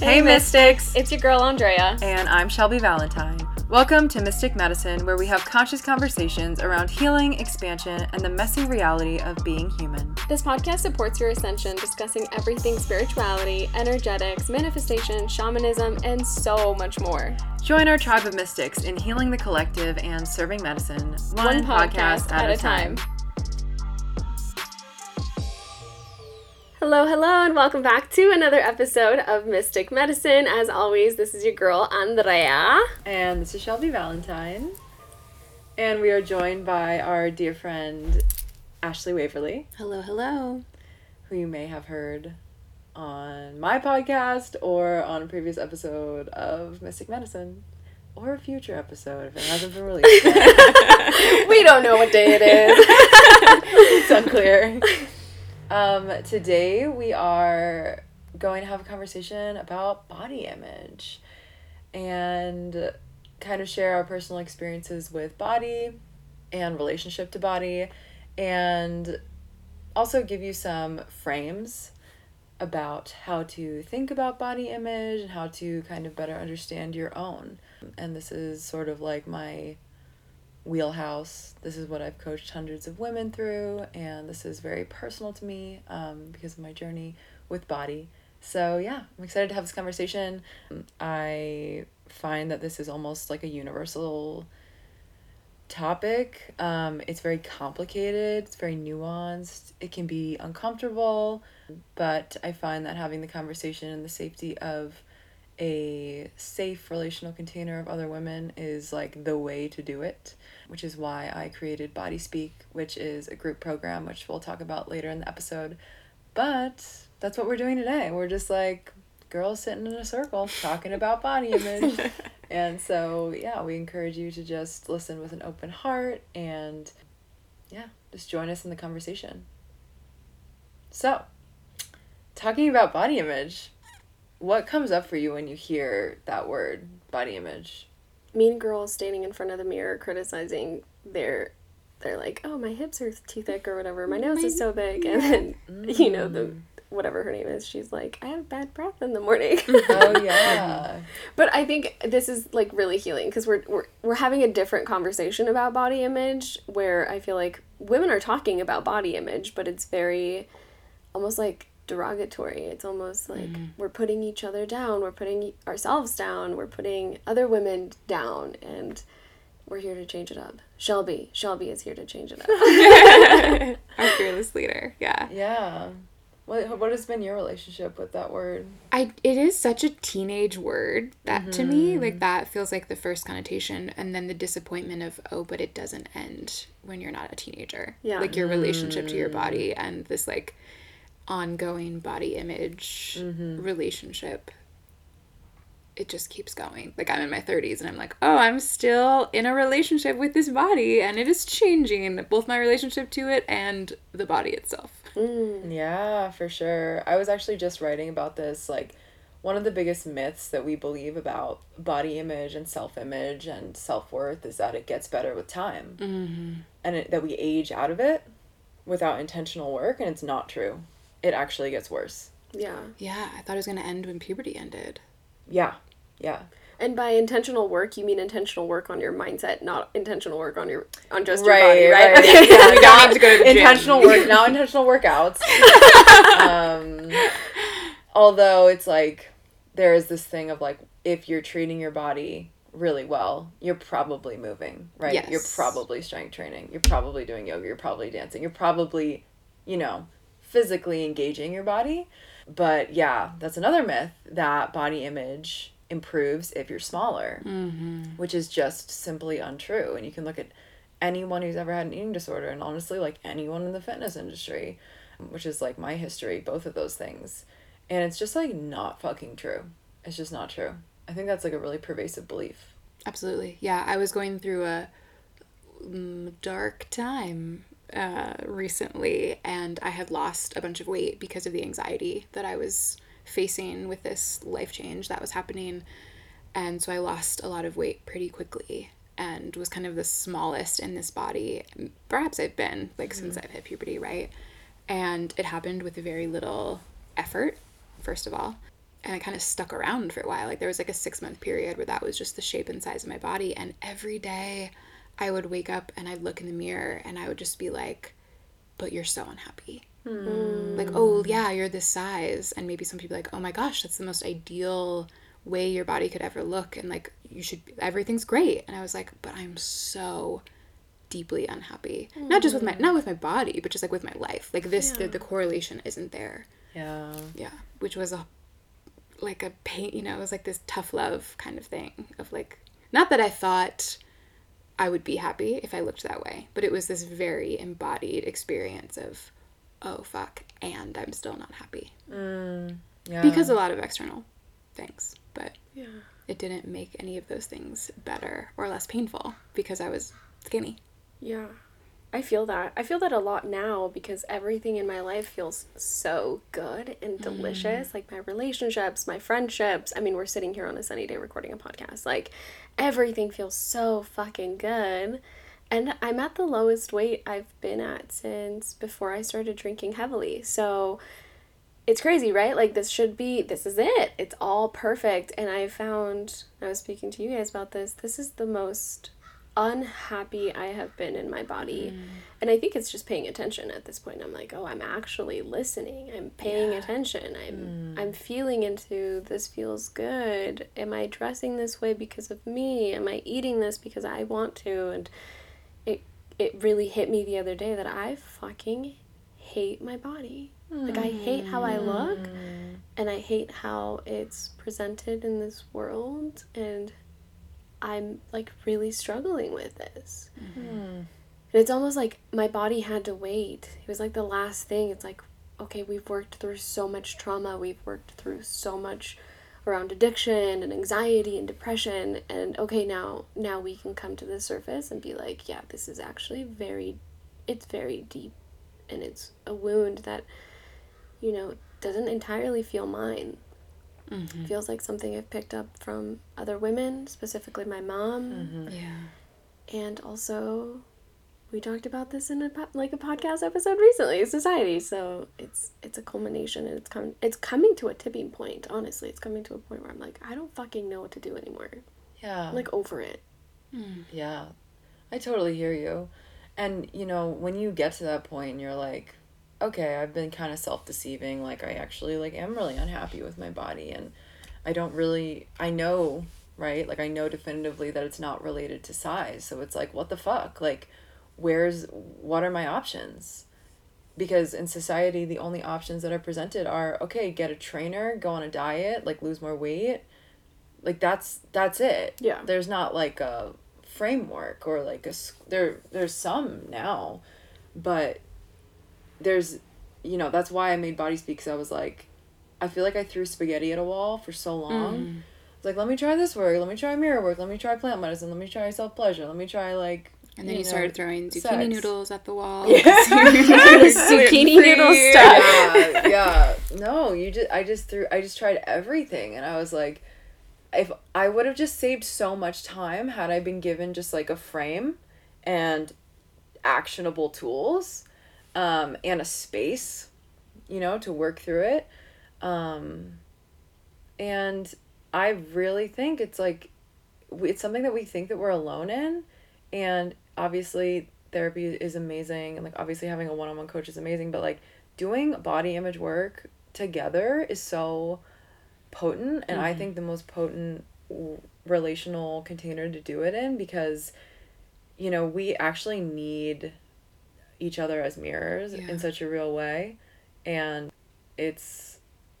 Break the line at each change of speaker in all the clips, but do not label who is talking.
Hey, Mystics!
It's your girl Andrea.
And I'm Shelby Valentine. Welcome to Mystic Medicine, where we have conscious conversations around healing, expansion, and the messy reality of being human.
This podcast supports your ascension, discussing everything spirituality, energetics, manifestation, shamanism, and so much more.
Join our tribe of mystics in healing the collective and serving medicine, one,
One podcast at a time. Hello, hello, and welcome back to another episode of Mystic Medicine. As always, this is your girl Andrea.
And this is Shelby Valentine. And we are joined by our dear friend Ashley Waverly,
Hello, hello.
who you may have heard on my podcast or on a previous episode of Mystic Medicine. Or a future episode if it hasn't been released.
we don't know what day it is.
it's unclear. Um, today we are going to have a conversation about body image and kind of share our personal experiences with body and relationship to body and also give you some frames about how to think about body image and how to kind of better understand your own. And this is sort of like my wheelhouse. This is what I've coached hundreds of women through, and this is very personal to me um, because of my journey with body. So, yeah, I'm excited to have this conversation. I find that this is almost like a universal topic. Um, it's very complicated, it's very nuanced, it can be uncomfortable, but I find that having the conversation in the safety of a safe relational container of other women is like the way to do it, which is why I created Body Speak, which is a group program, which we'll talk about later in the episode. But that's what we're doing today. We're just like girls sitting in a circle talking about body image. and so, yeah, we encourage you to just listen with an open heart and, yeah, just join us in the conversation. So, talking about body image, what comes up for you when you hear that word, body image?
mean girls standing in front of the mirror criticizing their they're like oh my hips are too thick or whatever my mm, nose is so big and then you know the mm. Whatever her name is she's like i have bad breath in the morning
Oh, yeah.
but i think this is like really healing because we're, we're we're having a different conversation about body image where i feel like women are talking about body image but it's very almost like derogatory. It's almost like mm-hmm. we're putting each other down, we're putting ourselves down, we're putting other women down, and we're here to change it up. Shelby, Shelby is here to change it up.
our fearless leader. Yeah.
yeah. What, what has been your relationship with that word?
I it is such a teenage word that to me mm-hmm. like that feels like the first connotation and then the disappointment of oh but it doesn't end when you're not a teenager.
Yeah.
Like your relationship to your body mm. and this like ongoing body image mm-hmm. relationship it just keeps going. Like I'm in my 30s and I'm like, "Oh, I'm still in a relationship with this body and it is changing both my relationship to it and the body itself."
Yeah, for sure. I was actually just writing about this. Like, one of the biggest myths that we believe about body image and self image and self worth is that it gets better with time. Mm-hmm. And it, that we age out of it without intentional work, and it's not true. It actually gets worse.
yeah.
Yeah, I thought it was going to end when puberty ended.
Yeah, yeah.
And by intentional work, you mean intentional work on your mindset, not intentional work on your on just your body, right?
right.
Okay.
Yeah,
We don't need to go to the gym.
intentional work, not intentional workouts. um, although it's like there is this thing of like if you're treating your body really well, you're probably moving, right?
Yes.
You're probably strength training. You're probably doing yoga. You're probably dancing. You're probably, you know, physically engaging your body. But yeah, that's another myth that body image improves if you're smaller, which is just simply untrue. And you can look at anyone who's ever had an eating disorder, and honestly, like anyone in the fitness industry, which is like my history, both of those things. And it's just like not fucking true. It's just not true. I think that's like a really pervasive belief.
Absolutely. Yeah, I was going through a mm, dark time uh, recently, and I had lost a bunch of weight because of the anxiety that I was facing with this life change that was happening. And so I lost a lot of weight pretty quickly and was kind of the smallest in this body. Perhaps I've been, like, since mm-hmm. I've hit puberty, right? And it happened with very little effort, first of all. and I kind of stuck around for a while. Like there was like a six month period where that was just the shape and size of my body. And every day I would wake up and I'd look in the mirror and I would just be like, but you're so unhappy. Mm. Like, oh, yeah, you're this size. And maybe some people are like, oh my gosh, that's the most ideal way your body could ever look. And like, you should, everything's great. And I was like, but I'm so deeply unhappy. Not just with my, mm. not with my body, but just like with my life. Like this, the, the correlation isn't there.
Yeah.
Yeah, which was a like a pain, you know, it was like this tough love kind of thing of like not that I thought I would be happy if I looked that way, but it was this very embodied experience of oh fuck and I'm still not happy mm,
Yeah.
because a lot of external things, but
Yeah.
it didn't make any of those things better or less painful because I was skinny.
Yeah. I feel that. I feel that a lot now because everything in my life feels so good and mm. delicious. Like my relationships, my friendships. I mean, we're sitting here on a sunny day recording a podcast. Like everything feels so fucking good. And I'm at the lowest weight I've been at since before I started drinking heavily. So it's crazy, right? Like this should be this is it. It's all perfect. And I found I was speaking to you guys about this. This is the most unhappy I have been in my body. Mm. And I think it's just paying attention at this point. I'm like, oh, I'm actually listening. I'm paying attention. I'm mm. I'm feeling into this feels good. Am I dressing this way because of me? Am I eating this because I want to? And it really hit me the other day that I fucking hate my body. Like I hate how I look and I hate how it's presented in this world and I'm like really struggling with this. Mm-hmm. And it's almost like my body had to wait. It was like the last thing. It's like, okay, we've worked through so much trauma. We've worked through so much around addiction and anxiety and depression and okay, now now we can come to the surface and be like, yeah, this is actually very it's very deep and it's a wound that you know doesn't entirely feel mine.
Mm-hmm.
Feels like something I've picked up from other women, specifically my mom,
Yeah.
and also we talked about this in a po- like a podcast episode recently society so it's it's a culmination and it's coming it's coming to a tipping point honestly it's coming to a point where i'm like i don't fucking know what to do anymore
Yeah.
i'm like over it hmm.
Yeah, I totally hear you. And, you know, when you get to that point and you're like, okay, I've been kind of self deceiving, like, I actually, like, am really unhappy with my body, and I don't really, I know, right? Like, I know definitively that it's not related to size. So it's like, what the fuck? Like, where's, what are my options? Because in society, the only options that are presented are, okay, get a trainer, go on a diet, like, lose more weight. Like, that's, that's it.
Yeah.
There's not like a framework or like a there there's some now but there's you know that's why i made body speak because i was like i feel like i threw spaghetti at a wall for so long. Mm. It's like let me try this work. Let me try mirror work. Let me try plant medicine. Let me try self pleasure let me try like
And then you,
know,
started throwing zucchini
sex.
noodles at the wall. Yeah.
zucchini noodle stuff
yeah, yeah. No, you just I just threw I just tried everything and I was like if I would have just saved so much time had I been given just like a frame and actionable tools um and a space, you know, to work through it. Um and I really think it's like it's something that we think that we're alone in and obviously therapy is amazing and like obviously having a one-on-one coach is amazing but like doing body image work together is so potent and i mm-hmm. think the most potent w- relational container to do it in because you know we actually need each other as mirrors
Yeah.
in such a real way and it's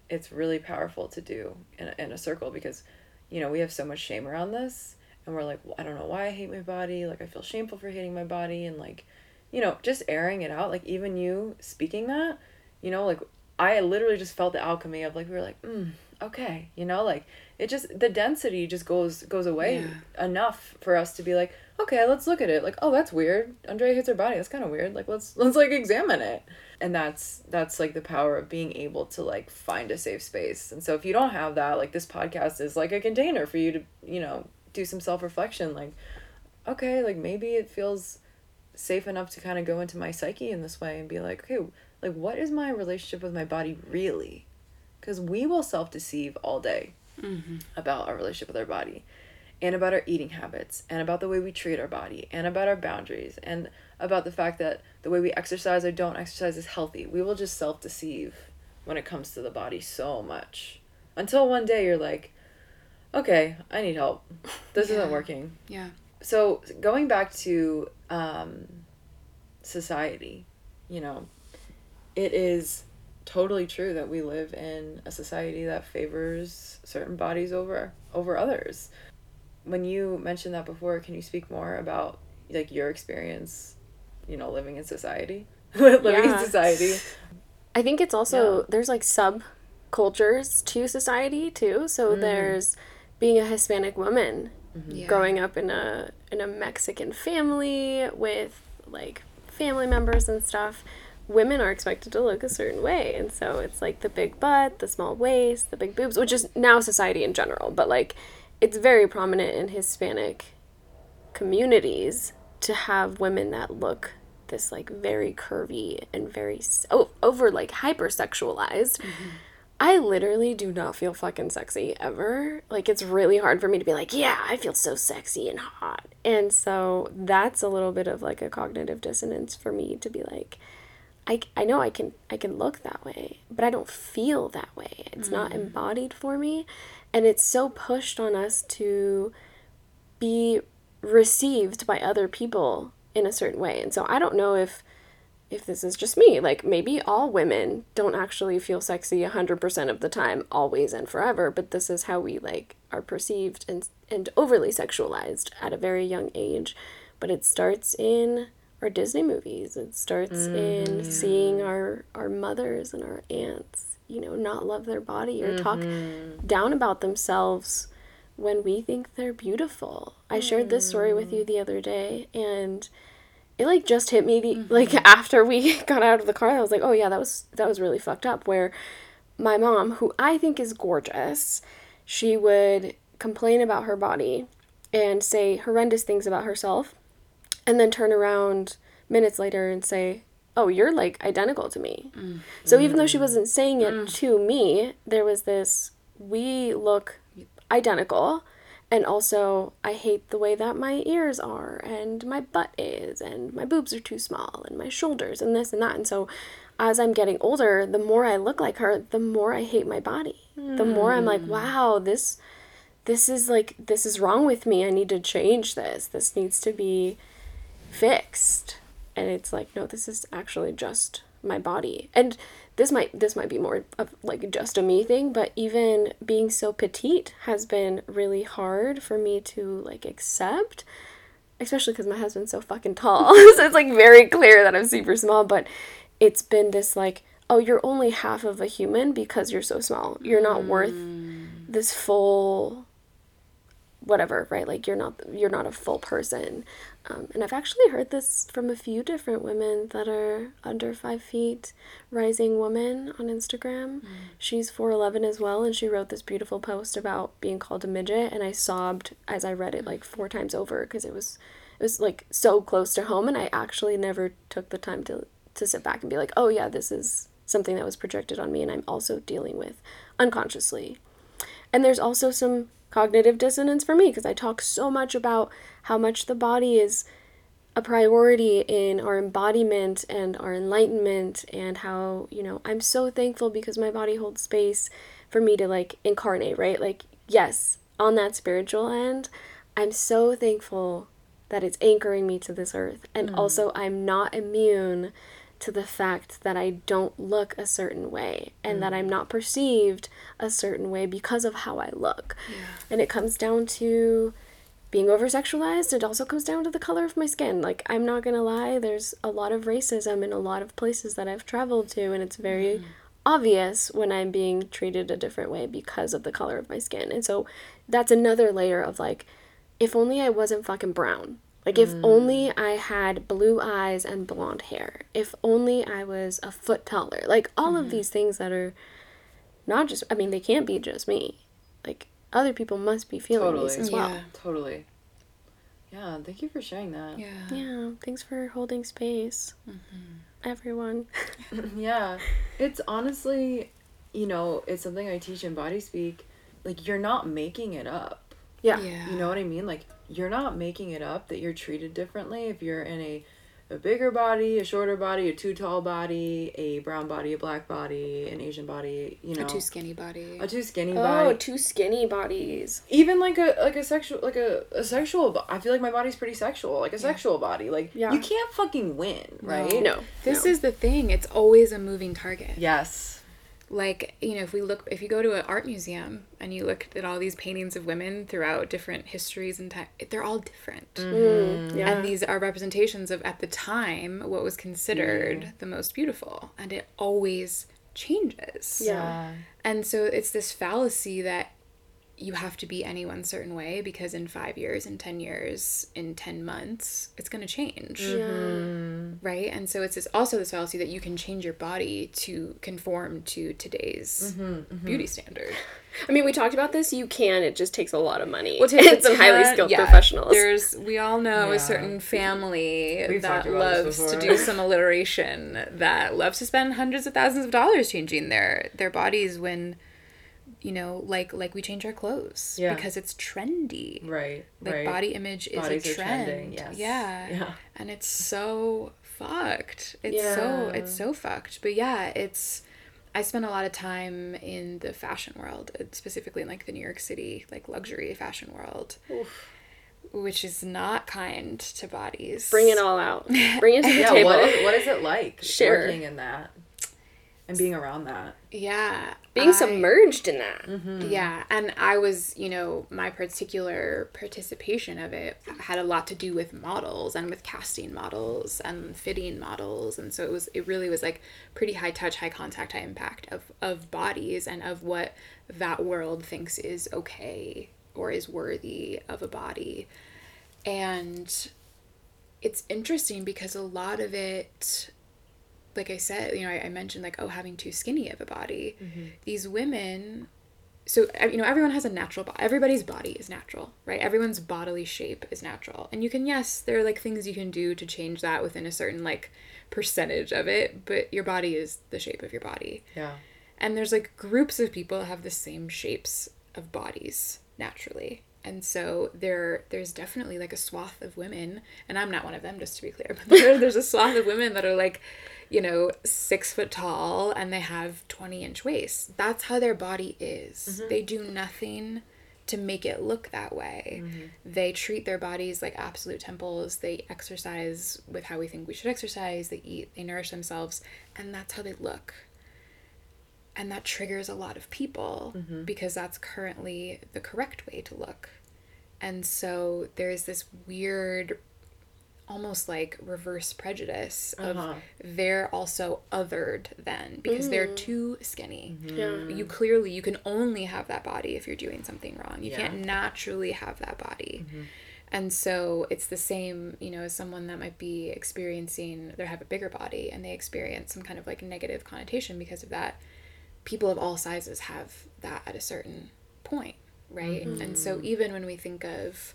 it's really powerful to do in a, in a circle because you know we have so much shame around this and we're like well, i don't know why i hate my body. Like i feel shameful for hating my body. And like you know just airing it out like even you speaking that you know like i literally just felt the alchemy of like we were like mm, okay you know like it just the density just goes goes away enough for us to be like okay let's look at it. Like oh that's weird. Andrea hates her body. That's kind of weird. Like let's let's like examine it. And that's that's like the power of being able to like find a safe space. And so if you don't have that like this podcast is like a container for you to you know do some self-reflection like okay like maybe it feels safe enough to kind of go into my psyche in this way and be like okay like what is my relationship with my body really? Because we will self deceive all day mm-hmm. about our relationship with our body and about our eating habits and about the way we treat our body and about our boundaries and about the fact that the way we exercise or don't exercise is healthy. We will just self deceive when it comes to the body so much. Until one day you're like, okay, I need help. This isn't working.
Yeah.
So going back to um, society, you know, it is totally true that we live in a society that favors certain bodies over over others. When you mentioned that before, can you speak more about like your experience, you know, living in society, living
Yeah.
in society?
I think it's also
Yeah.
there's like sub cultures to society too. So
Mm.
there's being a Hispanic woman mm-hmm.
Yeah.
growing up in a in a Mexican family with like family members and stuff. Women are expected to look a certain way, and so it's like the big butt, the small waist, the big boobs, which is now society in general, but like it's very prominent in Hispanic communities to have women that look this like very curvy and very oh, over like hypersexualized. Mm-hmm. I literally do not feel fucking sexy ever. Like it's really hard for me to be like, yeah, I feel so sexy and hot. And so that's a little bit of like a cognitive dissonance for me to be like I, I know I can I can look that way, but I don't feel that way. It's not mm-hmm. embodied for me, and it's so pushed on us to be received by other people in a certain way. And so I don't know if if this is just me, like maybe all women don't actually feel sexy 100% of the time always and forever, but this is how we like are perceived and and overly sexualized at a very young age. But it starts in our Disney movies. It starts in mm-hmm. seeing our our mothers and our aunts, you know, not love their body or talk mm-hmm. down about themselves when we think they're beautiful. I shared this story with you mm. the other day and it like just hit me the, mm-hmm. like after we got out of the car I was like, "Oh yeah, that was that was really fucked up." Where my mom, who I think is gorgeous, she would complain about her body and say horrendous things about herself and then turn around minutes later and say, "Oh, you're like identical to me." So even though she mm-hmm. wasn't saying it mm. to me, there was this we look identical and also I hate the way that my ears are and my butt is and my boobs are too small and my shoulders and this and that. And so as I'm getting older, the more I look like her, the more I hate my body. The more I'm like, hmm. wow, this this is like this is wrong with me. I need to change this. This needs to be fixed. And it's like, no, this is actually just my body. And this might this might be more of like just a me thing, but even being so petite has been really hard for me to like accept. Especially because my husband's so fucking tall. so it's like very clear that I'm super small, but it's been this like, oh, you're only half of a human because you're so small. You're not worth mm. this full whatever right like you're not you're not a full person um, and i've actually heard this from a few different women that are under five feet rising woman on instagram. She's 411 as well and she wrote this beautiful post about being called a midget and i sobbed as i read it like four times over because it was it was like so close to home and i actually never took the time to to sit back and be like oh yeah this is something that was projected on me and i'm also dealing with unconsciously and there's also some cognitive dissonance for me because I talk so much about how much the body is a priority in our embodiment and our enlightenment and how, you know, I'm so thankful because my body holds space for me to like incarnate, right? Like, yes, on that spiritual end, I'm so thankful that it's anchoring me to this earth. And mm. also, I'm not immune to the fact that I don't look a certain way and that I'm mm. not perceived a certain way because of how I look. And it comes down to being over sexualized. It also comes down to the color of my skin. Like, I'm not gonna lie, there's a lot of racism in a lot of places that I've traveled to, and it's very mm. obvious when I'm being treated a different way because of the color of my skin. And so that's another layer of like, if only I wasn't fucking brown. Like, if mm. only I had blue eyes and blonde hair. If only I was a foot taller. Like, all of mm-hmm. these things that are not just, I mean, they can't be just me. Like, other people must be feeling these
Totally.
as well.
Yeah.
Totally. Yeah, thank you for sharing that.
Yeah.
Yeah, thanks for holding space, mm-hmm. everyone.
yeah. It's honestly you know, it's something I teach in body speak. Like you're not making it up.
Yeah.
Yeah.
You know what I mean? Like you're not making it up that you're treated differently if you're in a a bigger body, a shorter body, a too tall body, a brown body, a black body, an Asian body, you know.
A too skinny body.
a too skinny
Oh,
body.
two skinny bodies.
Even like a like a sexual like a, a sexual bo- I feel like my body's pretty sexual, like a sexual body. Like
Yeah.
you can't fucking win, right?
No.
This
no.
is the thing. It's always a moving target.
Yes.
Like, you know, if we look, if you go to an art museum and you look at all these paintings of women throughout different histories and time, they're all different.
Mm, yeah.
And these are representations of, at the time, what was considered the most beautiful. And it always changes.
Yeah.
And so it's this fallacy that you have to be any one certain way because in five years, in 10 years, in 10 months, it's going to change.
yeah.
Right? And so it's this, also this fallacy that you can change your body to conform to today's beauty standard.
I mean, we talked about this. You can. It just takes a lot of money.
Well, it takes
some highly skilled
yeah,
professionals.
There's we all know
Yeah.
a certain family
We've
that loves to do some alliteration that loves to spend hundreds of thousands of dollars changing their their bodies when you know like like we change our clothes
Yeah.
because it's trendy.
Right.
Like
right.
body image is
Bodies
a
are
trend.
trending, yes.
Yeah.
Yeah.
And it's so fucked. It's so it's so fucked. But yeah, it's I spent a lot of time in the fashion world, uh, specifically in like the New York City like luxury fashion world. Which is not kind to bodies.
Bring it all out. Bring it to the
Yeah,
table.
what is, what is it like
Share.
working in that and being around that?
Yeah.
Being
I-
submerged in that. Mm-hmm.
Yeah, and I was, you know, my particular participation of it had a lot to do with models and with casting models and fitting models, and so it was it really was like pretty high touch, high contact, high impact of of bodies and of what that world thinks is okay or is worthy of a body. And it's interesting because a lot of it like I said, you know, I, I mentioned like, oh, having too skinny of a body. Mm-hmm. These women, so you know, everyone has a natural body. Everybody's body is natural, right? Everyone's bodily shape is natural, and you can yes, there are like things you can do to change that within a certain like percentage of it, but your body is the shape of your body.
Yeah.
And there's like groups of people that have the same shapes of bodies naturally. And so there there's definitely like a swath of women, and I'm not one of them, just to be clear, but there, there's a swath of women that are like, you know, six foot tall and they have 20 inch waist. That's how their body is. Mm-hmm. They do nothing to make it look that way. Mm-hmm. They treat their bodies like absolute temples. They exercise with how we think we should exercise. They eat, they nourish themselves, and that's how they look and that triggers a lot of people mm-hmm. because that's currently the correct way to look and so there's this weird almost like reverse prejudice of
Uh-huh.
they're also othered then because they're too skinny.
Yeah.
you clearly you can only have that body if you're doing something wrong. You
Yeah.
can't naturally have that body. And so it's the same you know as someone that might be experiencing they have a bigger body and they experience some kind of like negative connotation because of that people of all sizes have that at a certain point right? And so even when we think of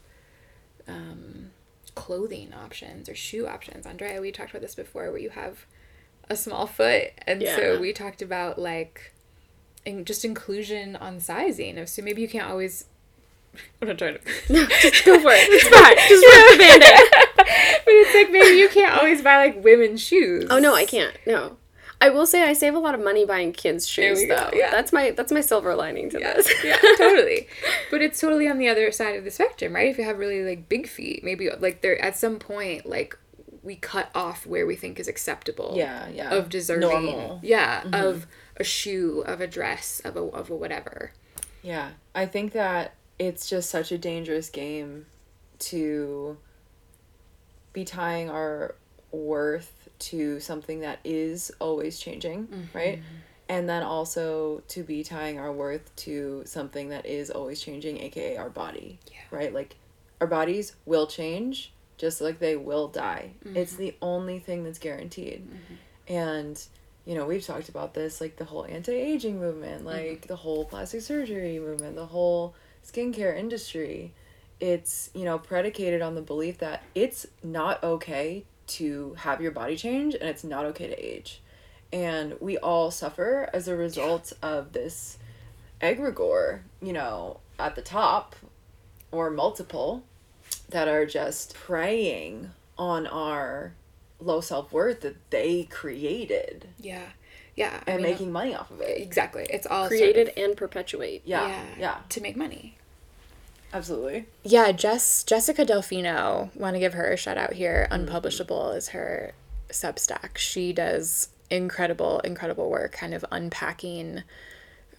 um, clothing options or shoe options andrea we talked about this before where you have a small foot and
Yeah.
so we talked about like in just inclusion on sizing of so maybe you can't always i'm not trying to
Just go for it. It's fine. Just rip the band-aid.
but it's like maybe you can't always buy like women's shoes
Oh no, I can't. No. I will say I save a lot of money buying kids shoes though.
yeah.
That's my that's my silver lining to
yeah,
this.
yeah, totally. But it's totally on the other side of the spectrum, right? If you have really like big feet, maybe like there at some point like we cut off where we think is acceptable.
Yeah, yeah.
Of deserving.
Normal.
Yeah, mm-hmm. of a shoe, of a dress, of a of a whatever.
Yeah, I think that it's just such a dangerous game to be tying our worth to something that is always changing, mm-hmm. right? And then also to be tying our worth to something that is always changing, aka our body, right? Like our bodies will change just like they will die. It's mm-hmm. the only thing that's guaranteed. Mm-hmm. And you know, we've talked about this like the whole anti-aging movement, like the whole plastic surgery movement, the whole skincare industry. It's, you know, predicated on the belief that it's not okay to have your body change and it's not okay to age. and we all suffer as a result of this egregore, you know, at the top or multiple that are just preying on our low self-worth that they created
Yeah. Yeah. I
and
mean,
making money off of it.
exactly. It's all sort
Created
of-
and perpetuate.
Yeah. Yeah.
To make money.
Absolutely.
Yeah, Jess Jessica DeFino, want to give her a shout out here. Unpublishable is her Substack. She does incredible, incredible work, kind of unpacking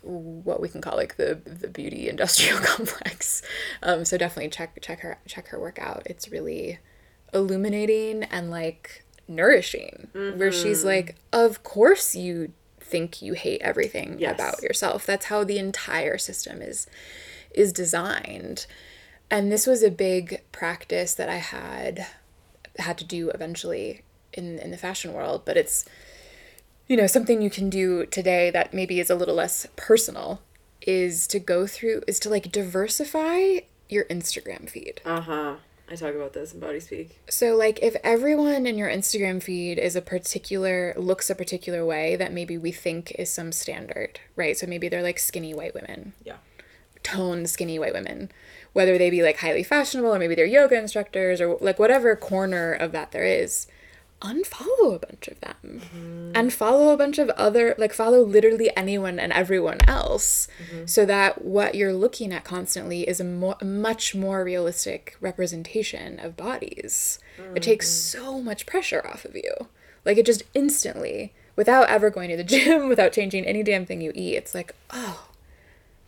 what we can call like the the beauty industrial complex. Um, so definitely check check her check her work out. It's really illuminating and like nourishing. Where she's like, of course you think you hate everything
Yes.
about yourself. That's how the entire system is is designed. And this was a big practice that I had had to do eventually in in the fashion world, but it's you know, something you can do today that maybe is a little less personal is to go through is to like diversify your Instagram feed.
Uh-huh. I talk about this in Body Speak.
So like if everyone in your Instagram feed is a particular looks a particular way that maybe we think is some standard, right? So maybe they're like skinny white women.
Yeah.
Toned skinny white women. Whether they be like highly fashionable or maybe they're yoga instructors or like whatever corner of that there is, unfollow a bunch of them. Mm-hmm. And follow a bunch of other like follow literally anyone and everyone else mm-hmm. so that what you're looking at constantly is a more a much more realistic representation of bodies. It takes mm-hmm. so much pressure off of you. Like it just instantly without ever going to the gym, without changing any damn thing you eat. It's like, "Oh,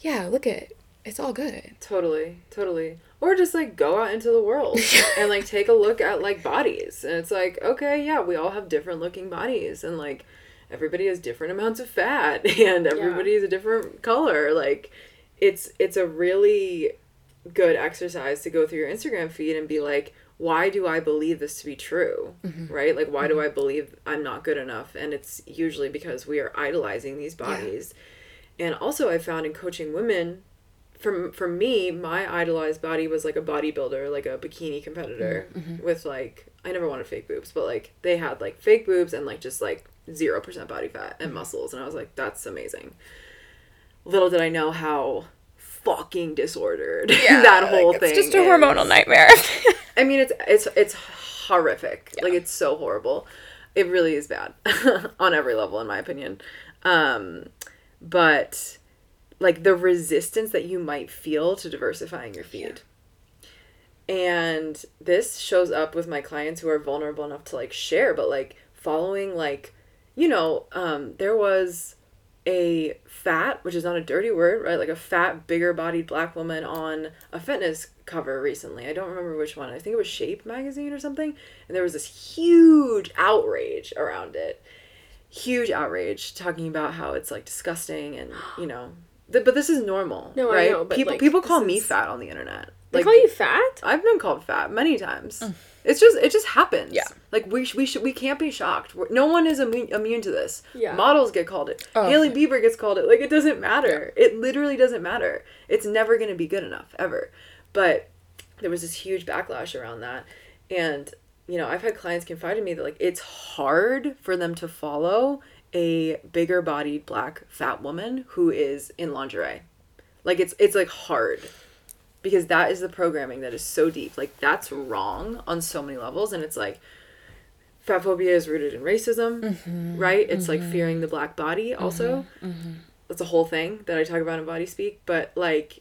yeah, look at it's all good."
Totally, totally. Or just like go out into the world and like take a look at like bodies. And it's like, okay, yeah, we all have different looking bodies and like everybody has different amounts of fat and everybody is a different color. Like it's it's a really good exercise to go through your Instagram feed and be like, why do I believe this to be true? Mm-hmm. Right? Like why do mm-hmm. I believe I'm not good enough? And it's usually because we are idolizing these bodies. And also I found in coaching women for for me, my idolized body was like a bodybuilder, like a bikini competitor mm-hmm. Mm-hmm. with like I never wanted fake boobs, but like they had like fake boobs and like just like zero percent body fat and mm-hmm. muscles, and I was like, that's amazing. Little did I know how fucking disordered that whole
Like,
thing.
It's just a
is.
hormonal nightmare.
I mean, it's it's it's horrific. Like it's so horrible. It really is bad on every level, in my opinion. Um, but like the resistance that you might feel to diversifying your feed. And this shows up with my clients who are vulnerable enough to like share, but like following like, you know, um, there was a fat, which is not a dirty word, right? Like a fat, bigger bodied black woman on a fitness cover recently. I don't remember which one. I think it was Shape magazine or something. And there was this huge outrage around it. Huge outrage talking about how it's like disgusting and, you know, th- but this is normal.
No, I
right?
know, but,
people
like,
people call me
is-
fat on the internet.
They
Like
call you fat?
I've been called fat many times. Mm. It's just it just happens.
Yeah.
Like we sh- we should we can't be shocked. We're, no one is immune, immune to this.
Yeah.
Models get called it.
Oh,
Hailey
okay.
Bieber gets called it. Like it doesn't matter. It literally doesn't matter. It's never going to be good enough ever. But there was this huge backlash around that and you know, I've had clients confide in me that like it's hard for them to follow a bigger bodied black fat woman who is in lingerie. Like it's it's like hard because that is the programming that is so deep. Like that's wrong on so many levels, and it's like fat phobia is rooted in racism, mm-hmm. right? It's like mm-hmm. fearing the black body. Mm-hmm. Also, that's a whole thing that I talk about in Body Speak. But like,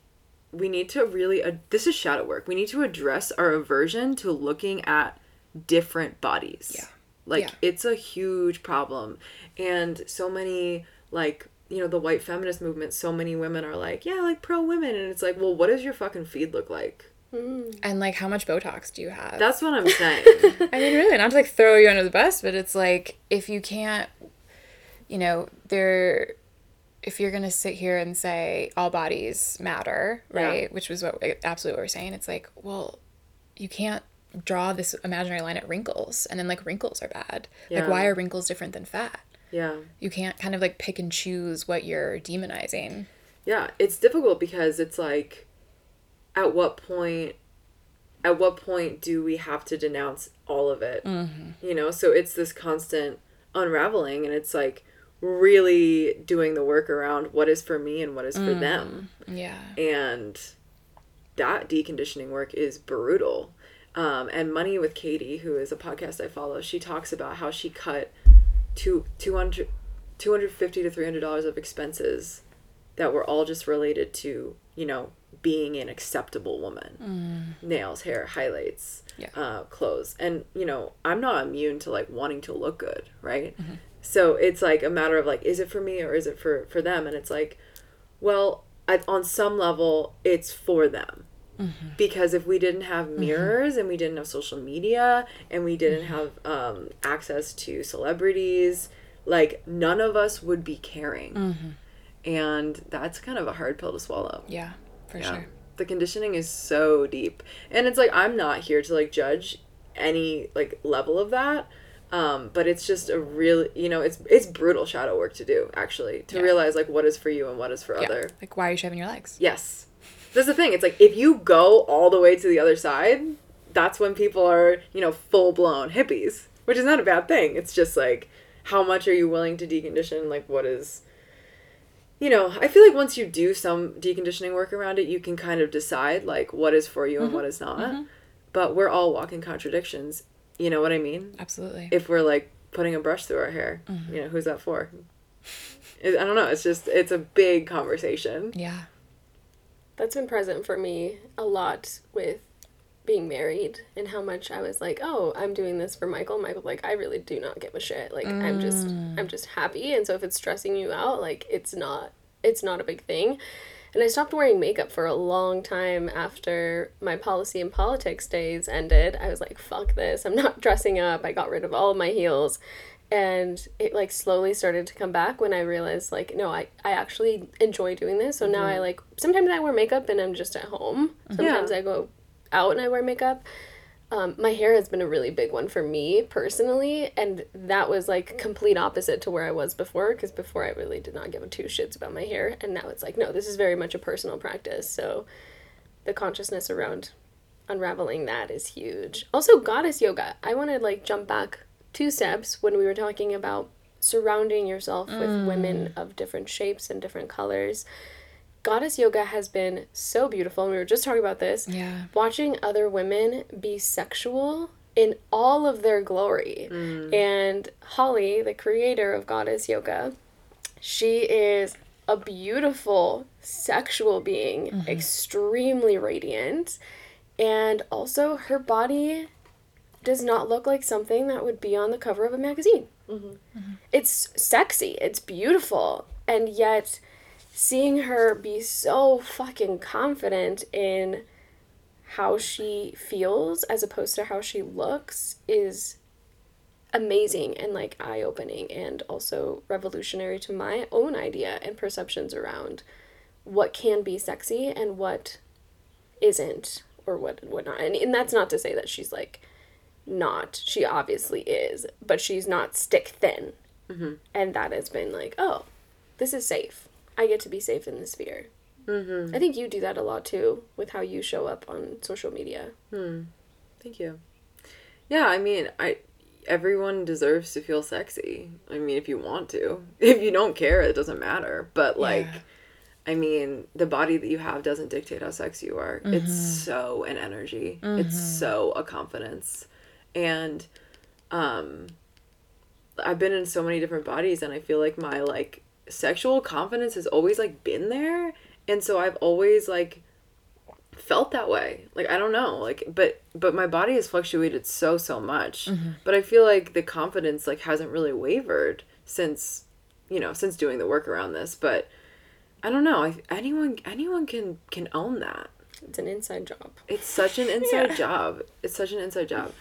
we need to really uh, this is shadow work. We need to address our aversion to looking at different bodies.
Yeah.
Like
Yeah.
it's a huge problem, and so many like you know the white feminist movement. So many women are like, yeah, like pro women, and it's like, well, what does your fucking feed look like? Mm.
and like how much Botox do you have?
That's what I'm saying.
I mean, really, not to like throw you under the bus, but it's like if you can't, you know, there, if you're gonna sit here and say all bodies matter,
Yeah.
right? Which was what absolutely what we're saying. It's like, well, you can't draw this imaginary line at wrinkles, and then like wrinkles are bad.
Yeah.
Like, why are wrinkles different than fat?
yeah.
You can't kind of like pick and choose what you're demonizing.
Yeah, it's difficult because it's like at what point at what point do we have to denounce all of it? Mm-hmm. You know, so it's this constant unraveling and it's like really doing the work around what is for me and what is for mm. them
Yeah.
and that deconditioning work is brutal um, and money with katie who is a podcast i follow she talks about how she cut two, 200 250 to 300 dollars of expenses that were all just related to you know being an acceptable woman. Nails hair highlights
Yeah.
uh, clothes. And you know i'm not immune to like wanting to look good right? So it's like a matter of like is it for me or is it for for them? And it's like well I, on some level it's for them because if we didn't have mirrors and we didn't have social media and we didn't have um, access to celebrities like none of us would be caring and that's kind of a hard pill to swallow
Yeah. For
yeah.
sure.
The conditioning is so deep. And it's like I'm not here to like judge any like level of that. Um, but it's just a really you know, it's it's brutal shadow work to do, actually. To
Yeah.
realize like what is for you and what is for
Yeah.
other.
Like, why are you shaving your legs?
Yes. That's the thing. It's like if you go all the way to the other side, that's when people are, you know, full blown hippies. Which is not a bad thing. It's just like how much are you willing to decondition? Like what is you know, I feel like once you do some deconditioning work around it, you can kind of decide like what is for you and mm-hmm. what is not. Mm-hmm. But we're all walking contradictions. You know what I mean?
Absolutely.
If we're like putting a brush through our hair, mm-hmm. you know, who's that for? I don't know. It's just it's a big conversation.
yeah.
That's been present for me a lot with being married and how much I was like, oh, I'm doing this for Michael. Michael, like, I really do not give a shit. Like, I'm just, mm. I'm just happy. And so if it's stressing you out, like, it's not, it's not a big thing. And I stopped wearing makeup for a long time after my policy and politics days ended. I was like, fuck this. I'm not dressing up. I got rid of all of my heels. And it like slowly started to come back when I realized like, no, I, I actually enjoy doing this. So now I like, sometimes I wear makeup and I'm just at home. Sometimes I go out and I wear makeup. Um, my hair has been a really big one for me personally, and that was like complete opposite to where I was before. Because before I really did not give a two shits about my hair, and now it's like no, this is very much a personal practice. So, the consciousness around unraveling that is huge. Also, goddess yoga. I want to like jump back two steps when we were talking about surrounding yourself with mm. women of different shapes and different colors. Goddess yoga has been so beautiful, we were just talking about this
Yeah.
watching other women be sexual in all of their glory. Mm. And Holly, the creator of Goddess Yoga, she is a beautiful sexual being, mm-hmm. extremely radiant, and also her body does not look like something that would be on the cover of a magazine. Mm-hmm. Mm-hmm. It's sexy, it's beautiful, and yet seeing her be so fucking confident in how she feels as opposed to how she looks is amazing and like eye opening and also revolutionary to my own idea and perceptions around what can be sexy and what isn't or what what not. And, and that's not to say that she's like not. She obviously is, but she's not stick thin. Mm-hmm. And that has been like, oh, this is safe. I get to be safe in this sphere.
Mm-hmm.
I think you do that a lot too with how you show up on social media. Hmm.
Thank you. Yeah, I mean, I everyone deserves to feel sexy. I mean, if you want to. If you don't care, it doesn't matter. But like
Yeah.
I mean, the body that you have doesn't dictate how sexy you are. It's mm-hmm. so an energy. It's mm-hmm. so a confidence. And um I've been in so many different bodies and I feel like my like sexual confidence has always like been there. And so I've always like felt that way. Like i don't know. Like but but my body has fluctuated so so much. But i feel like the confidence like hasn't really wavered since you know since doing the work around this. But i don't know. I, anyone anyone can can own that.
It's an inside job.
it's such an inside job. It's such an inside job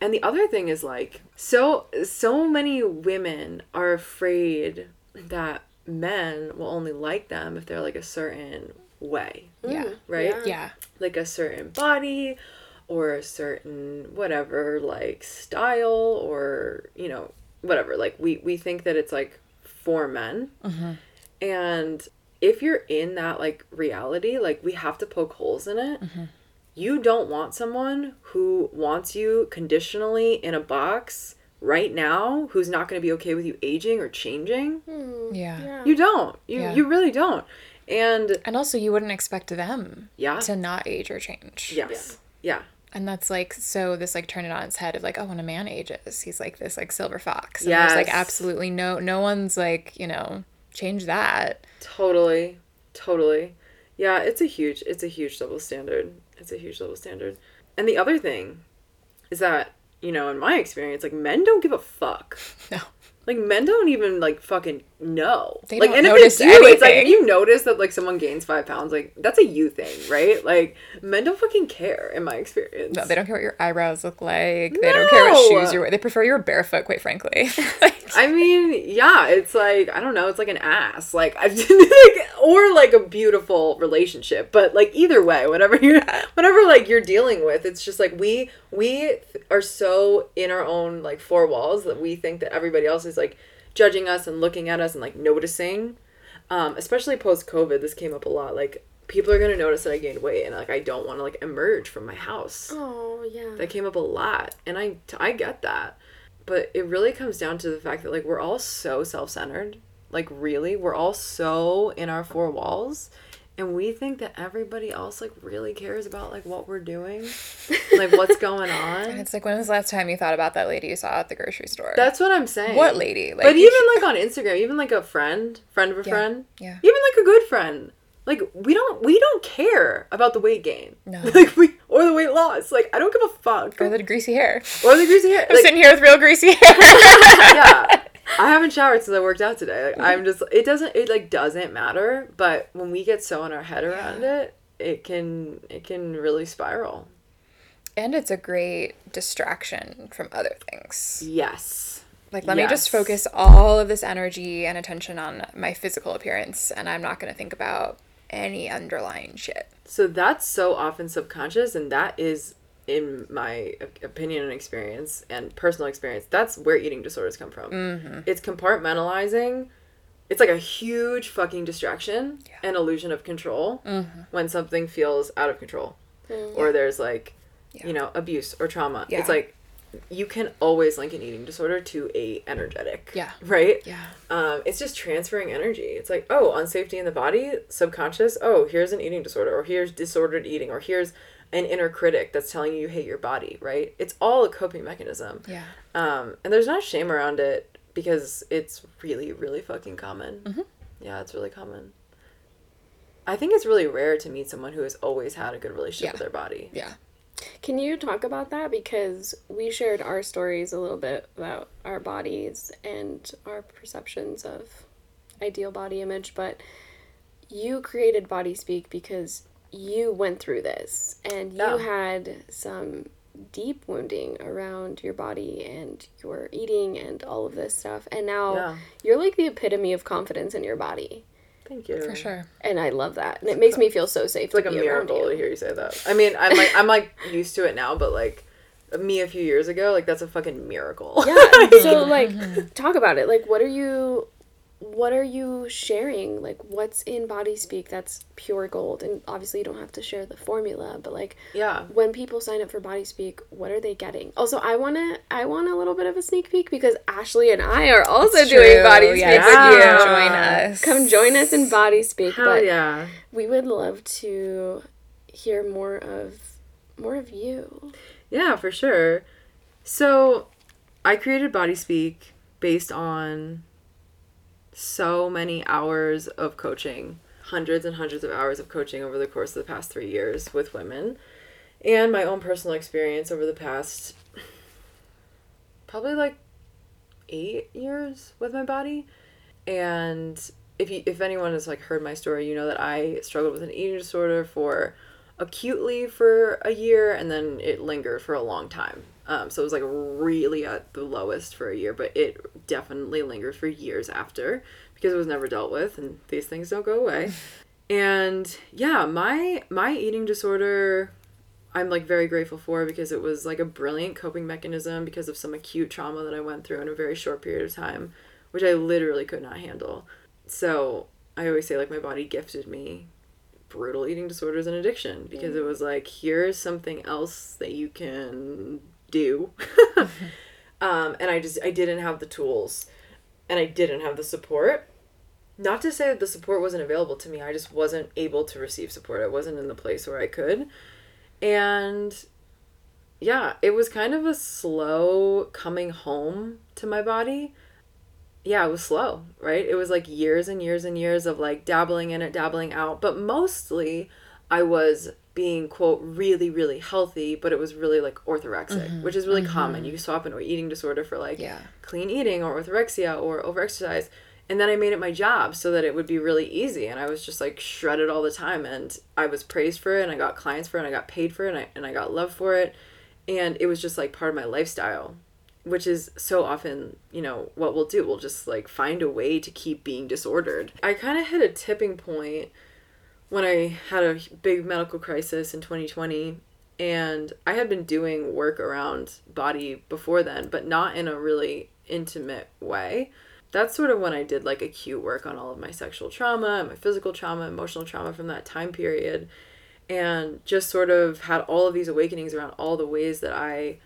and the other thing is like so so many women are afraid that men will only like them if they're like a certain way.
Mm, yeah.
right?
Yeah.
Yeah.
like a certain body or a certain whatever like style or you know whatever. Like we we think that it's like for men. Mm-hmm. And if you're in that like reality like we have to poke holes in it mm-hmm. You don't want someone who wants you conditionally in a box right now who's not going to be okay with you aging or changing.
Hmm,
Yeah.
You don't. You
Yeah.
you really don't. And
And also, you wouldn't expect them
yeah.
to not age or change.
Yes. Yeah.
And that's like so this like turn it on its head of like oh when a man ages he's like this like silver fox and there's like absolutely no no one's like you know change that
Totally. Totally. Yeah, it's a huge it's a huge double standard. It's a huge double standard. And the other thing is that, you know, in my experience, like men don't give a fuck.
no
Like men don't even like fucking know.
They
like and if they do, it's like if you notice that like someone gains five pounds, like that's a you thing, right? Like men don't fucking care in my experience.
no they don't care what your eyebrows look like they don't care what
No!
shoes you're wearing they prefer you're barefoot quite frankly Like,
I mean, yeah, it's like I don't know, it's like an ass, like I like, or like a beautiful relationship, but like either way, whatever you're, whatever like you're dealing with, it's just like we we are so in our own like four walls that we think that everybody else is like judging us and looking at us and like noticing, um, especially post COVID. This came up a lot, like. People are gonna notice that I gained weight, and like I don't want to like emerge from my house
Oh yeah.
that came up a lot and i i get that but it really comes down to the fact that like we're all so self-centered like really we're all so in our four walls and we think that everybody else like really cares about like what we're doing like what's going
and
on.
It's like when was the last time you thought about that lady you saw at the grocery store?
That's what i'm saying.
What lady? Like
but even like on instagram even like a friend friend of a
Yeah.
friend
yeah.
even like a good friend like we don't we don't care about the weight gain.
No.
like we or the weight loss. Like i don't give a fuck.
Or the greasy hair.
Or the greasy hair.
I'm
like,
sitting here with real greasy hair.
Yeah. I haven't showered since I worked out today. Like I'm just it doesn't it like doesn't matter, but when we get so in our head around it, it can it can really spiral.
and it's a great distraction from other things
Yes.
Like, let me just focus all of this energy and attention on my physical appearance, and I'm not going to think about any underlying shit.
So that's so often subconscious and that is in my opinion and experience and personal experience, that's where eating disorders come from.
Mm-hmm.
It's compartmentalizing. It's like a huge fucking distraction and illusion of control
Mm-hmm.
when something feels out of control. Or there's like, you know, abuse or trauma.
Yeah.
It's like you can always link an eating disorder to a energetic.
Yeah.
Right?
Yeah.
Um, it's just transferring energy. It's like, oh, unsafety in the body, subconscious. Oh, here's an eating disorder, or here's disordered eating, or here's an inner critic that's telling you you hate your body, right? It's all a coping mechanism.
Yeah.
Um, and there's not shame around it because it's really, really fucking common. Yeah, it's really common. I think it's really rare to meet someone who has always had a good relationship
Yeah.
with their body.
Yeah.
Can you talk about that? Because we shared our stories a little bit about our bodies and our perceptions of ideal body image, but you created Body Speak because you went through this and you
Yeah.
had some deep wounding around your body and your eating and all of this stuff. And now
Yeah.
you're like the epitome of confidence in your body.
Thank you.
For sure.
And I love that. And it makes me feel so safe
It's like a
to be around
miracle
you.
to hear you say that. I mean, I'm like I'm like used to it now, but like me a few years ago, like that's a fucking miracle.
yeah so like mm-hmm. talk about it like what are you what are you sharing like what's in body speak that's pure gold and obviously you don't have to share the formula but like
yeah.
when people sign up for body speak what are they getting also i want to i want a little bit of a sneak peek because ashley and i are also doing
True,
body speak
yes.
with you
Yeah.
Join us.
come join us in body speak
Hell
but
yeah.
we would love to hear more of more of you
Yeah, for sure. So, I created Body Speak based on so many hours of coaching, hundreds and hundreds of hours of coaching over the course of the past three years with women, and my own personal experience over the past probably like eight years with my body. And if you, if anyone has like heard my story, you know that I struggled with an eating disorder for acutely for a year and then it lingered for a long time. Um, so it was like really at the lowest for a year, but it definitely lingered for years after because it was never dealt with and these things don't go away. and yeah, my my eating disorder I'm like very grateful for because it was like a brilliant coping mechanism because of some acute trauma that I went through in a very short period of time, which I literally could not handle. So I always say like my body gifted me brutal eating disorders and addiction because it was like here's something else that you can do Um, and I just I didn't have the tools and I didn't have the support. Not to say that the support wasn't available to me, I just wasn't able to receive support. I wasn't in the place where I could. And yeah, it was kind of a slow coming home to my body. Yeah, it was slow, right? It was like years and years and years of like dabbling in it, dabbling out. But mostly I was being quote really really healthy but it was really like orthorexic mm-hmm. which is really mm-hmm. common you swap an eating disorder for like yeah. clean eating or orthorexia or overexercise and then i made it my job so that it would be really easy and i was just like shredded all the time and i was praised for it and i got clients for it and i got paid for it and i, and I got love for it and it was just like part of my lifestyle which is so often you know what we'll do we'll just like find a way to keep being disordered i kind of hit a tipping point when I had a big medical crisis in 2020 and I had been doing work around body before then, but not in a really intimate way. That's sort of when I did like acute work on all of my sexual trauma, my physical trauma, emotional trauma from that time period, and just sort of had all of these awakenings around all the ways that I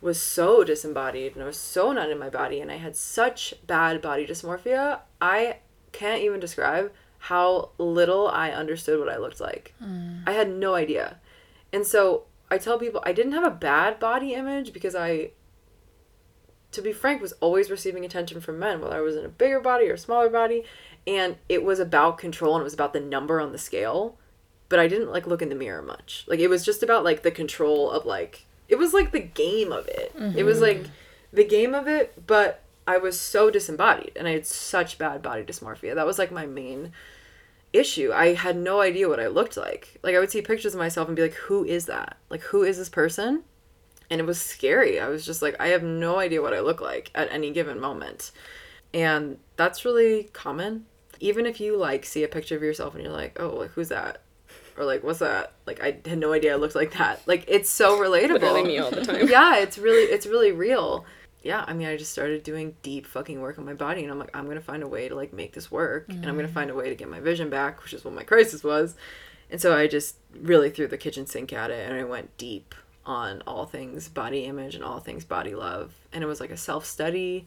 was so disembodied and I was so not in my body and I had such bad body dysmorphia. I can't even describe how little I understood what I looked like. Mm. I had no idea. And so I tell people I didn't have a bad body image because I, to be frank, was always receiving attention from men, whether I was in a bigger body or a smaller body. And it was about control and it was about the number on the scale. But I didn't like look in the mirror much. Like it was just about like the control of like, it was like the game of it. Mm-hmm. It was like the game of it, but I was so disembodied and I had such bad body dysmorphia. That was like my main issue. I had no idea what I looked like. Like I would see pictures of myself and be like, "Who is that? Like who is this person?" And it was scary. I was just like, I have no idea what I look like at any given moment. And that's really common. Even if you like see a picture of yourself and you're like, "Oh, like who's that?" Or like, "What's that?" Like I had no idea I looked like that. Like it's so relatable. Literally me all the time. yeah, it's really it's really real yeah, I mean, I just started doing deep fucking work on my body, and I'm like, I'm gonna find a way to like make this work, mm-hmm. and I'm gonna find a way to get my vision back, which is what my crisis was. And so I just really threw the kitchen sink at it, and I went deep on all things body image and all things body love, and it was like a self study,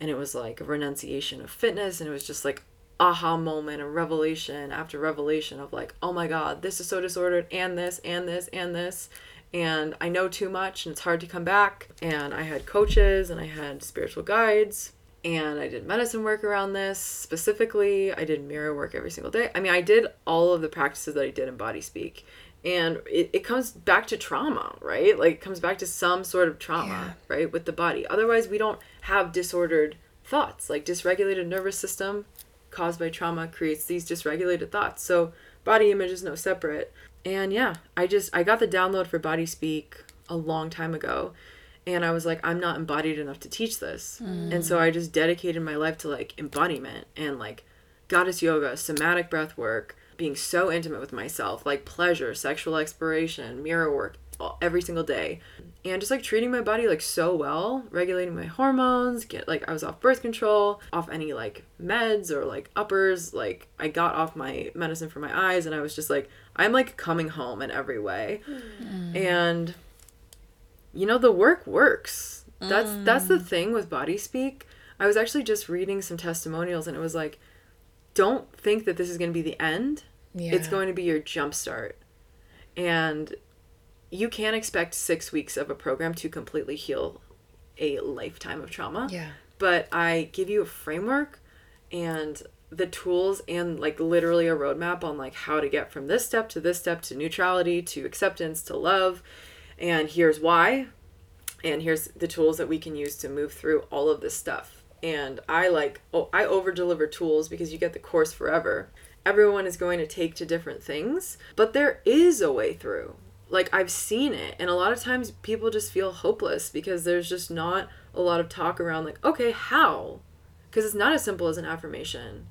and it was like a renunciation of fitness, and it was just like aha moment, a revelation after revelation of like, oh my god, this is so disordered, and this, and this, and this and I know too much and it's hard to come back. And I had coaches and I had spiritual guides and I did medicine work around this specifically. I did mirror work every single day. I mean, I did all of the practices that I did in Body Speak. And it, it comes back to trauma, right? Like, it comes back to some sort of trauma, yeah. right, with the body. Otherwise, we don't have disordered thoughts. Like, dysregulated nervous system caused by trauma creates these dysregulated thoughts. So, body image is no separate. And yeah, I just I got the download for Body Speak a long time ago and I was like I'm not embodied enough to teach this. Mm. And so I just dedicated my life to like embodiment and like goddess yoga, somatic breath work, being so intimate with myself, like pleasure, sexual exploration, mirror work, every single day and just like treating my body like so well regulating my hormones get like i was off birth control off any like meds or like uppers like i got off my medicine for my eyes and i was just like i'm like coming home in every way mm. and you know the work works that's mm. that's the thing with body speak i was actually just reading some testimonials and it was like don't think that this is going to be the end yeah. it's going to be your jump start and you can't expect six weeks of a program to completely heal a lifetime of trauma.
Yeah.
But I give you a framework and the tools and like literally a roadmap on like how to get from this step to this step to neutrality to acceptance to love. And here's why. And here's the tools that we can use to move through all of this stuff. And I like, oh, I over deliver tools because you get the course forever. Everyone is going to take to different things, but there is a way through like I've seen it and a lot of times people just feel hopeless because there's just not a lot of talk around like okay how? Because it's not as simple as an affirmation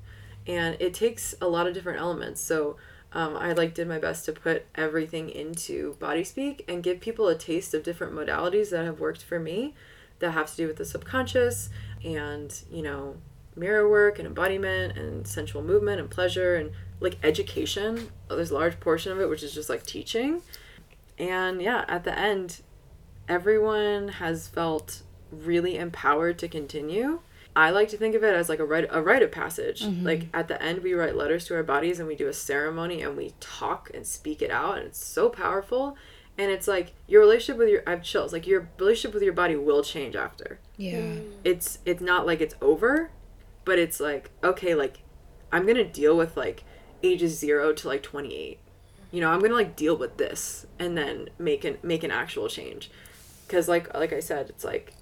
and it takes a lot of different elements. So um, I like did my best to put everything into body speak and give people a taste of different modalities that have worked for me that have to do with the subconscious and you know mirror work and embodiment and sensual movement and pleasure and like education. There's a large portion of it which is just like teaching and yeah, at the end, everyone has felt really empowered to continue. I like to think of it as like a rite a rite of passage. Mm-hmm. Like at the end we write letters to our bodies and we do a ceremony and we talk and speak it out and it's so powerful. And it's like your relationship with your I have chills, like your relationship with your body will change after
Yeah. Mm.
it's it's not like it's over but it's like okay like i'm gonna deal with like ages zero to like 28 you know i'm gonna like deal with this and then make an make an actual change. Because like like i said it's like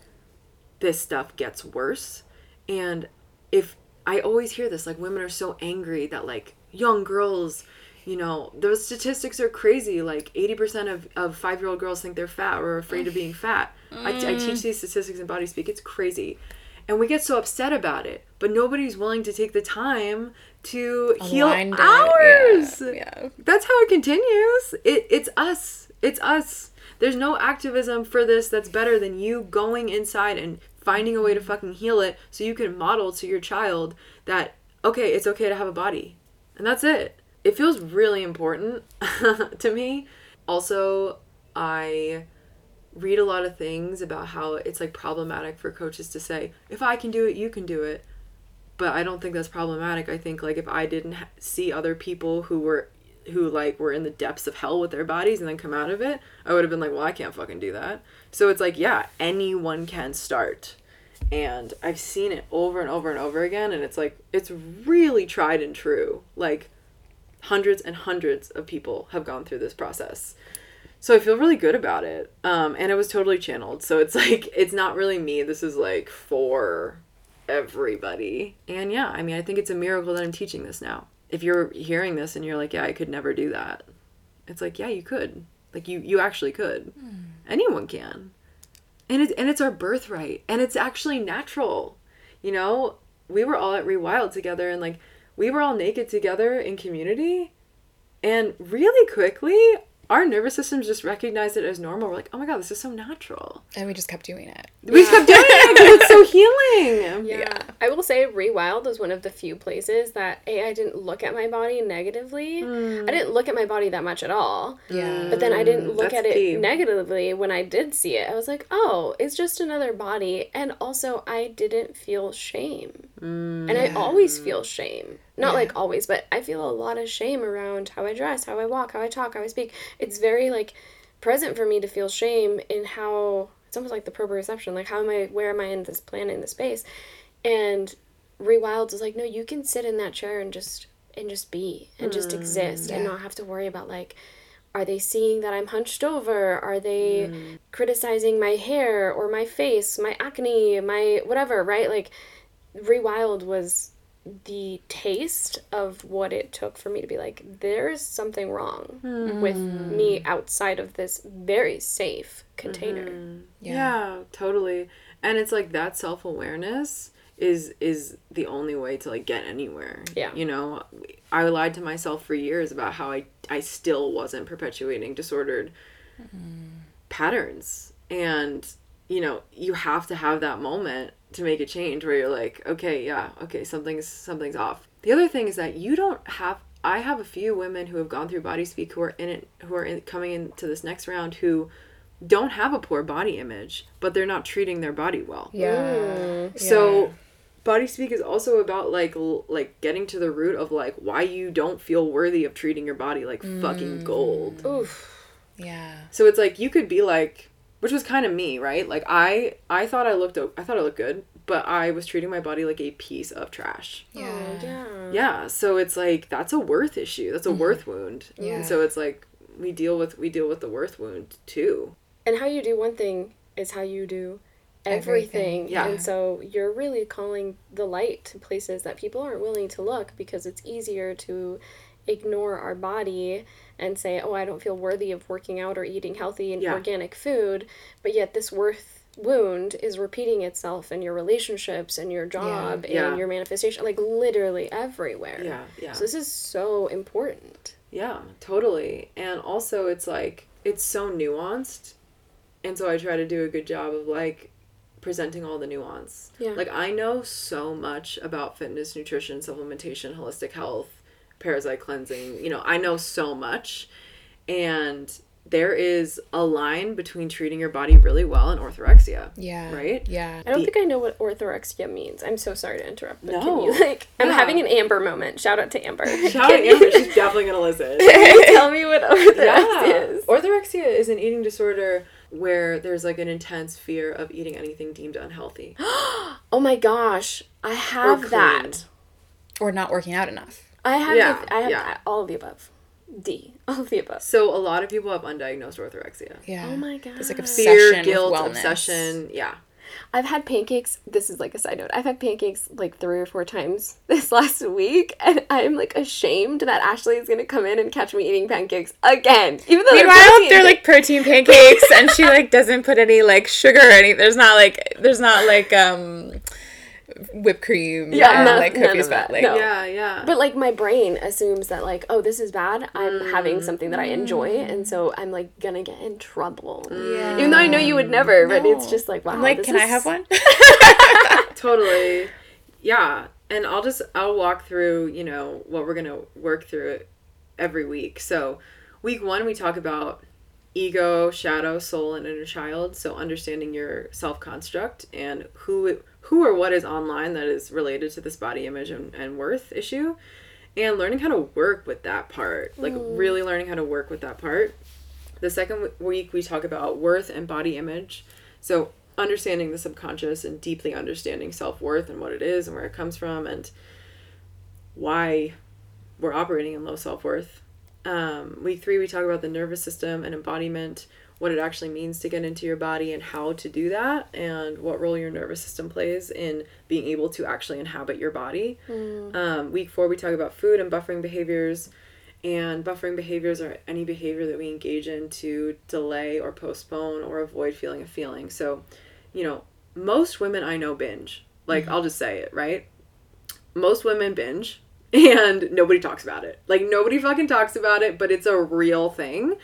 this stuff gets worse. And if i always hear this like women are so angry that like young girls you know those statistics are crazy. Like 80% of, of five year old girls think they're fat or are afraid of being fat. I, I teach mm. these statistics in body speak. It's crazy and we get so upset about it but nobody's willing to take the time to heal
Aligned it,
ours
Yeah. yeah.
that's how it continues. It it's us. It's us. There's no activism for this that's better than you going inside and finding a way to mm-hmm. fucking heal it so you can model to your child that okay, it's okay to have a body. And that's it. It feels really important to me. Also, I read a lot of things about how it's like problematic for coaches to say, if I can do it, you can do it but I don't think that's problematic. I think like if I didn't ha- see other people who were who like were in the depths of hell with their bodies and then come out of it, I would have been like, well, I can't fucking do that. So it's like, yeah, anyone can start. And I've seen it over and over and over again and it's like it's really tried and true. Like hundreds and hundreds of people have gone through this process. So I feel really good about it. Um, and it was totally channeled. So it's like it's not really me. This is like for everybody. And yeah, I mean, I think it's a miracle that I'm teaching this now. If you're hearing this and you're like, yeah, I could never do that. It's like, yeah, you could. Like you you actually could. Anyone can. And it's and it's our birthright. And it's actually natural. You know, we were all at Rewild together and like we were all naked together in community and really quickly our nervous systems just recognized it as normal. We're like, oh my god, this is so natural.
And we just kept doing it.
We just kept doing it because it's so healing.
Yeah. I will say Rewild was one of the few places that A, I didn't look at my body negatively. Mm. I didn't look at my body that much at all.
Yeah.
But then I didn't look
That's
at it
key.
negatively when I did see it. I was like, oh, it's just another body. And also, I didn't feel shame. Mm. And I always feel shame. Not like always, but I feel a lot of shame around how I dress, how I walk, how I talk, how I speak. It's very like present for me to feel shame in how it's almost like the proprioception. Like, how am I, where am I in this planet, in this space? And Rewild is like, no, you can sit in that chair and just and just be and just mm, exist and not have to worry about like are they seeing that I'm hunched over? Are they mm. criticizing my hair or my face, my acne, my whatever, right? Like Rewild was the taste of what it took for me to be like there's something wrong hmm. with me outside of this very safe container. Mm-hmm.
Yeah. totally. And it's like that self awareness is is the only way to like get anywhere.
Yeah.
You know, I lied to myself for years about how I I still wasn't perpetuating disordered mm-hmm. patterns. And you know, you have to have that moment to make a change where you're like, okay, yeah, okay, something's something's off. The other thing is that you don't have I have a few women who have gone through body speak who are in it who are in, coming into this next round who don't have a poor body image, but they're not treating their body well.
Yeah. Mm.
So body speak is also about like l- like getting to the root of like why you don't feel worthy of treating your body like fucking mm. gold.
Oof.
Yeah.
So it's like you could be like which was kind of me, right? Like I I thought I looked I thought I looked good, but I was treating my body like a piece of trash.
Yeah.
Oh, yeah.
Yeah, so it's like that's a worth issue. That's a mm-hmm. worth wound.
Yeah.
And so it's like we deal with we deal with the worth wound too.
And how you do one thing is how you do everything.
Everything,
yeah.
And so you're really calling the light to places that people aren't willing to look because it's easier to ignore our body and say, oh, I don't feel worthy of working out or eating healthy and
Yeah.
organic food. But yet this worth wound is repeating itself in your relationships and your job
Yeah.
and your manifestation, like literally everywhere.
Yeah, yeah.
So this is so important.
Yeah, totally. And also it's like it's so nuanced. And so I try to do a good job of like presenting all the nuance.
Yeah.
Like I know so much about fitness, nutrition, supplementation, holistic health, parasite cleansing. You know, I know so much and there is a line between treating your body really well and orthorexia.
Yeah.
Right?
Yeah.
I don't
The-
think I know what orthorexia means. I'm so sorry to interrupt. But can
No.
you like? I'm
Yeah.
having an Amber moment. Shout out to Amber.
Shout out
Can
Amber, she's definitely gonna listen.
tell me what orthorexia is?
Orthorexia is an eating disorder where there's like an intense fear of eating anything deemed unhealthy.
Oh my gosh, I have
clean.
that.
Or not working out enough.
I have.
Yeah,
the- I have
yeah.
all of the above. D. All of the above.
So a lot of people have undiagnosed orthorexia.
Yeah.
Oh my god.
It's like
Fear,
obsession
guilt,
with wellness.
obsession. Yeah.
I've had pancakes. This is like a side note. I've had pancakes like three or four times this last week, and I'm like ashamed that Ashley is gonna come in and catch me eating pancakes again, even though they're
Meanwhile, they're like protein pancakes, and she like doesn't put any like sugar or any. There's not like there's not like um whipped cream.
Yeah,
and,
no-
like
cookies
copious
of that,
fat. Like
no.
Yeah, yeah.
But like my brain assumes that like, oh, this is bad. I'm having mm. something that I enjoy, and so I'm like gonna get in trouble.
Yeah.
Even though I know you would never, but it's just like, wow.
I'm like,
this
can I have one?
totally. Yeah. And I'll just I'll walk through, you know, what we're gonna work through every week. So week one we talk about ego, shadow, soul, and inner child. So understanding your self construct and who who or what is online that is related to this body image and, and worth issue. And learning how to work with that part. Like really learning how to work with that part. The second w- week we talk about worth and body image. So understanding the subconscious and deeply understanding self-worth and what it is and where it comes from and why we're operating in low self-worth. Um, week three we talk about the nervous system and embodiment, what it actually means to get into your body and how to do that and what role your nervous system plays in being able to actually inhabit your body. Um, week four we talk about food and buffering behaviors and buffering behaviors are any behavior that we engage in to delay or postpone or avoid feeling a feeling. So, you know, most women I know binge. Like, I'll just say it, right? Most women binge and nobody talks about it. Like, nobody fucking talks about it, but it's a real thing.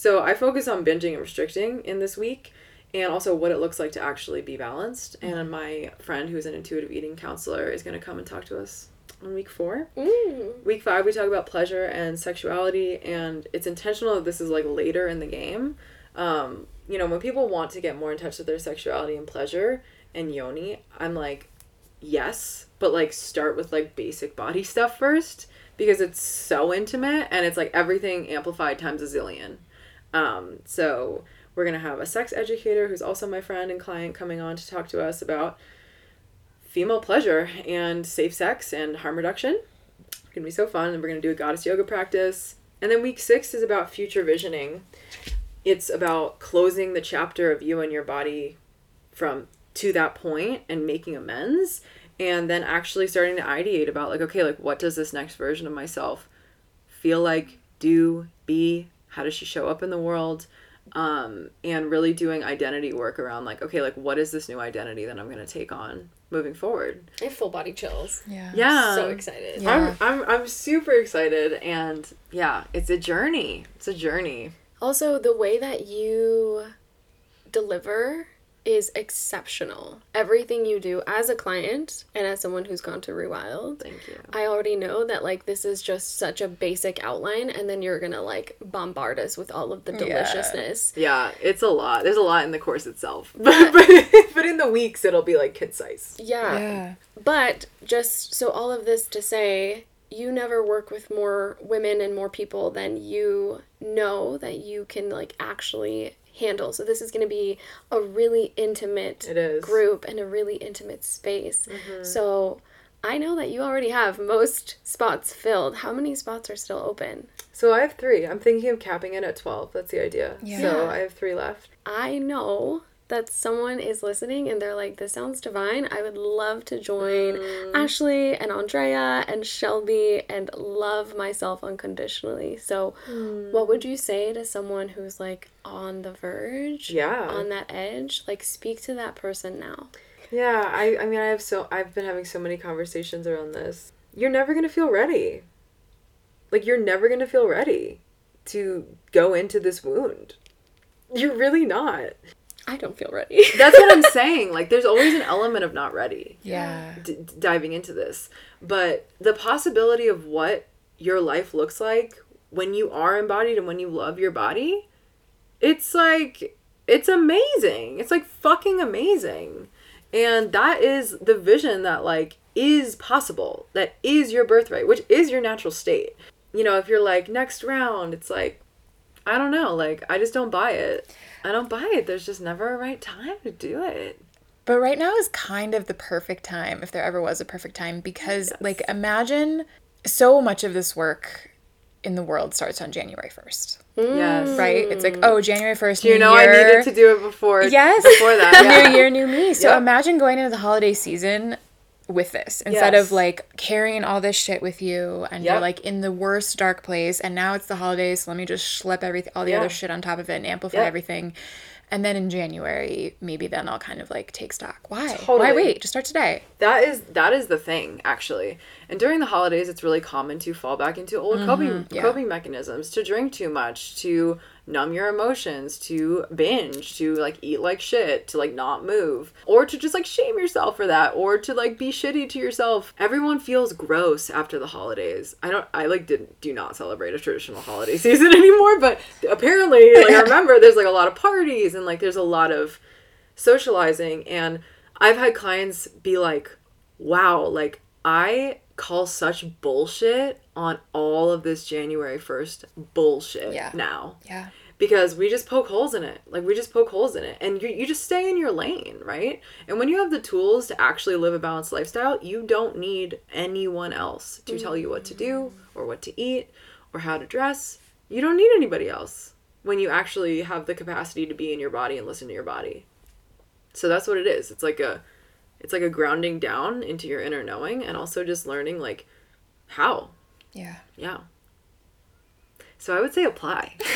So, I focus on binging and restricting in this week and also what it looks like to actually be balanced. And my friend who's an intuitive eating counselor is going to come and talk to us on week four.
Mm.
Week five, we talk about pleasure and sexuality, and it's intentional that this is like later in the game. Um, you know, when people want to get more in touch with their sexuality and pleasure and yoni, I'm like, yes, but like start with like basic body stuff first because it's so intimate and it's like everything amplified times a zillion. Um, so we're gonna have a sex educator who's also my friend and client coming on to talk to us about female pleasure and safe sex and harm reduction. It's gonna be so fun. And we're gonna do a goddess yoga practice. And then week six is about future visioning. It's about closing the chapter of you and your body from to that point and making amends and then actually starting to ideate about like okay like what does this next version of myself feel like do be how does she show up in the world um, and really doing identity work around like okay like what is this new identity that i'm going to take on moving forward
I have full body chills.
Yeah.
yeah
So excited.
Yeah.
I'm, I'm i'm super excited and yeah it's a journey it's a journey
Also, the way that you deliver is exceptional. Everything you do as a client and as someone who's gone to Rewild,
thank you
I already know that like this is just such a basic outline and then you're gonna like bombard us with all of the deliciousness.
yeah it's a lot there's a lot in the course itself but, but, but in the weeks it'll be like concise
Yeah.
Yeah.
But just so all of this to say, you never work with more women and more people than you know that you can like actually handle. So this is going to be a really intimate
It is.
group and a really intimate space. Mm-hmm. So I know that you already have most spots filled. How many spots are still open?
So I have three. I'm thinking of capping it at 12. That's the idea.
Yeah.
So I have three left.
I know that someone is listening and they're like, this sounds divine. I would love to join
Mm.
Ashley and Andrea and Shelby and love myself unconditionally. So,
Mm.
what would you say to someone who's like on the verge,
Yeah.
on that edge? Like, speak to that person now.
Yeah, I, I mean, I have so, I've been having so many conversations around this. You're never going to feel ready. Like, you're never going to feel ready to go into this wound. You're really not.
I don't feel ready.
That's what I'm saying. Like, there's always an element of not ready.
Yeah.
d- d- diving into this. But the possibility of what your life looks like when you are embodied and when you love your body it's like it's amazing. It's like fucking amazing. And that is the vision that like is possible. That is your birthright, which is your natural state. You know, if you're like next round, it's like I don't know, like I just don't buy it. I don't buy it. There's just never a right time to do it.
But right now is kind of the perfect time, if there ever was a perfect time, because like imagine so much of this work in the world starts on January 1st,
Yes.
right? It's like, oh, January 1st,
You know, I needed to do it before.
Yes.
Before that. Yeah.
new year, new me. So
Yep.
imagine going into the holiday season with this instead
Yes.
of like carrying all this shit with you and you're like in the worst dark place and now it's the holidays so let me just schlep everything all the
Yeah.
other shit on top of it and amplify
Yep.
everything and then in january maybe then i'll kind of like take stock why why wait just start today
That is that is the thing actually. And during the holidays, it's really common to fall back into old mm-hmm. coping
yeah.
coping mechanisms, to drink too much, to numb your emotions, to binge, to like eat like shit, to like not move, or to just like shame yourself for that, or to like be shitty to yourself. Everyone feels gross after the holidays. I don't. I like did do not celebrate a traditional holiday season anymore, but apparently, like I remember, there's like a lot of parties and like there's a lot of socializing and I've had clients be like, "Wow, like I call such bullshit on all of this January 1st bullshit
Yeah.
now."
yeah
Because we just poke holes in it. Like we just poke holes in it and you you just stay in your lane, right? And when you have the tools to actually live a balanced lifestyle, you don't need anyone else to tell you what to do or what to eat or how to dress. You don't need anybody else when you actually have the capacity to be in your body and listen to your body. So that's what it is. It's like a it's like a grounding down into your inner knowing and also just learning like how.
yeah
Yeah. So I would say apply.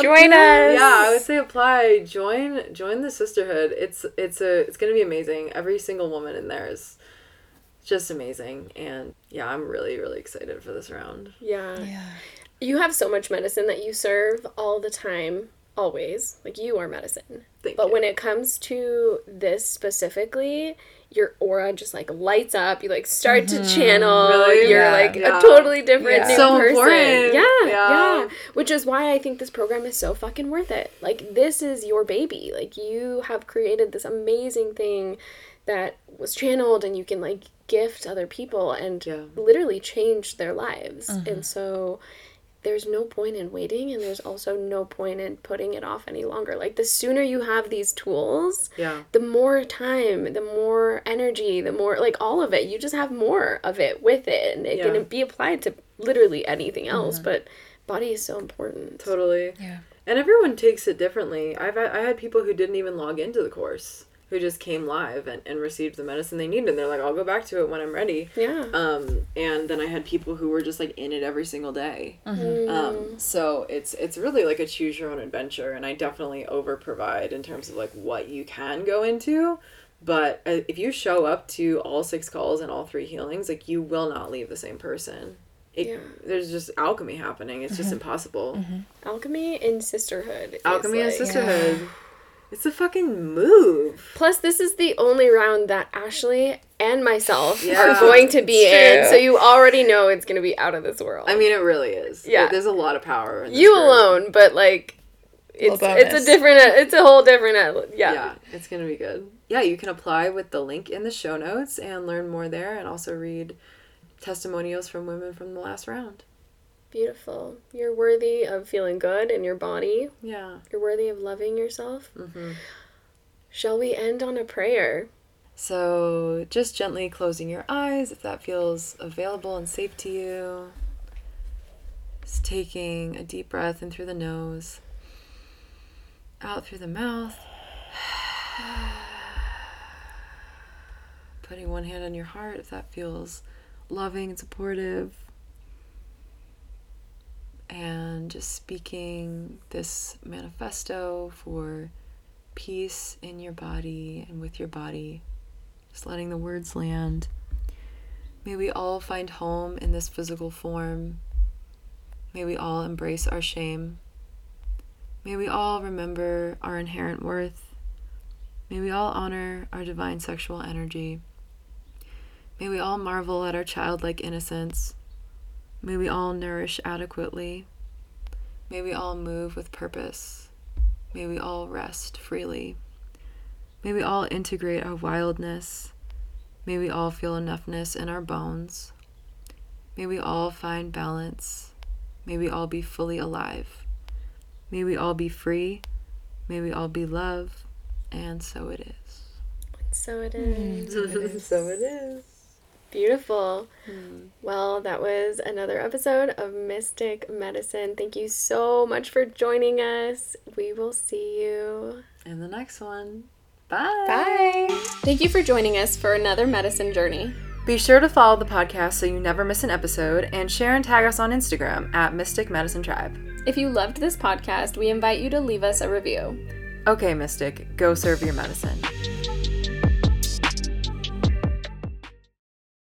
join us
yeah, I would say apply. Join join the sisterhood. It's it's a it's gonna be amazing. Every single woman in there is just amazing. And yeah, I'm really, really excited for this round.
Yeah.
yeah
You have so much medicine that you serve all the time, always. Like you are medicine.
Thank
but
you.
when it comes to this specifically, your aura just like lights up. You like start to mm-hmm. channel.
Really?
You're
Yeah.
like
Yeah.
a totally different
Yeah.
new
So
person.
important.
Yeah,
Yeah.
yeah. Which is why I think this program is so fucking worth it. Like this is your baby. Like you have created this amazing thing that was channeled and you can like gift other people and
Yeah.
literally change their lives. And mm-hmm. so there's no point in waiting and there's also no point in putting it off any longer. Like the sooner you have these tools,
Yeah.
the more time, the more energy, the more like all of it. You just have more of it with it and it
Yeah.
can be applied to literally anything else, mm-hmm. but body is so important.
Totally.
yeah
And everyone takes it differently. I've had, I had people who didn't even log into the course who just came live and, and received the medicine they needed. And they're like, I'll go back to it when I'm ready.
Yeah.
Um, and then I had people who were just like in it every single day.
Mm.
Um, so it's it's really like a choose your own adventure, and I definitely over provide in terms of like what you can go into. But uh, if you show up to all six calls and all three healings, like you will not leave the same person. It,
Yeah.
There's just alchemy happening. It's just impossible.
Alchemy and sisterhood. is
Alchemy and
like-
sisterhood. It's a fucking move.
Plus, this is the only round that Ashley and myself
Yeah,
are going to be in, so you already know it's going to be out of this world.
I mean, it really is.
Yeah.
There's a lot of power. In this
you
group.
alone, but like, it's
Little
it's a
bonus.
different, it's a whole different, uh, yeah.
yeah, it's gonna be good. Yeah, you can apply with the link in the show notes and learn more there, and also read testimonials from women from the last round.
Beautiful. You're worthy of feeling good in your body.
Yeah.
You're worthy of loving yourself.
hmm
Shall we end on a prayer?
So just gently closing your eyes if that feels available and safe to you. Just taking a deep breath in through the nose, out through the mouth. Putting one hand on your heart if that feels loving and supportive. And just speaking this manifesto for peace in your body and with your body. Just letting the words land. May we all find home in this physical form. May we all embrace our shame. May we all remember our inherent worth. May we all honor our divine sexual energy. May we all marvel at our childlike innocence. May we all nourish adequately. May we all move with purpose. May we all rest freely. May we all integrate our wildness. May we all feel enoughness in our bones. May we all find balance. May we all be fully alive. May we all be free. May we all be love. And so it is.
So it is.
so it is.
Beautiful. Hmm. Well, that was another episode of Mystic Medicine. Thank you so much for joining us. We will see you.
in the next one. Bye.
Bye. Thank you for joining us for another medicine journey.
Be sure to follow the podcast so you never miss an episode and share and tag us on Instagram at Mystic Medicine Tribe.
If you loved this podcast, we invite you to leave us a review.
Okay, Mystic, go serve your medicine.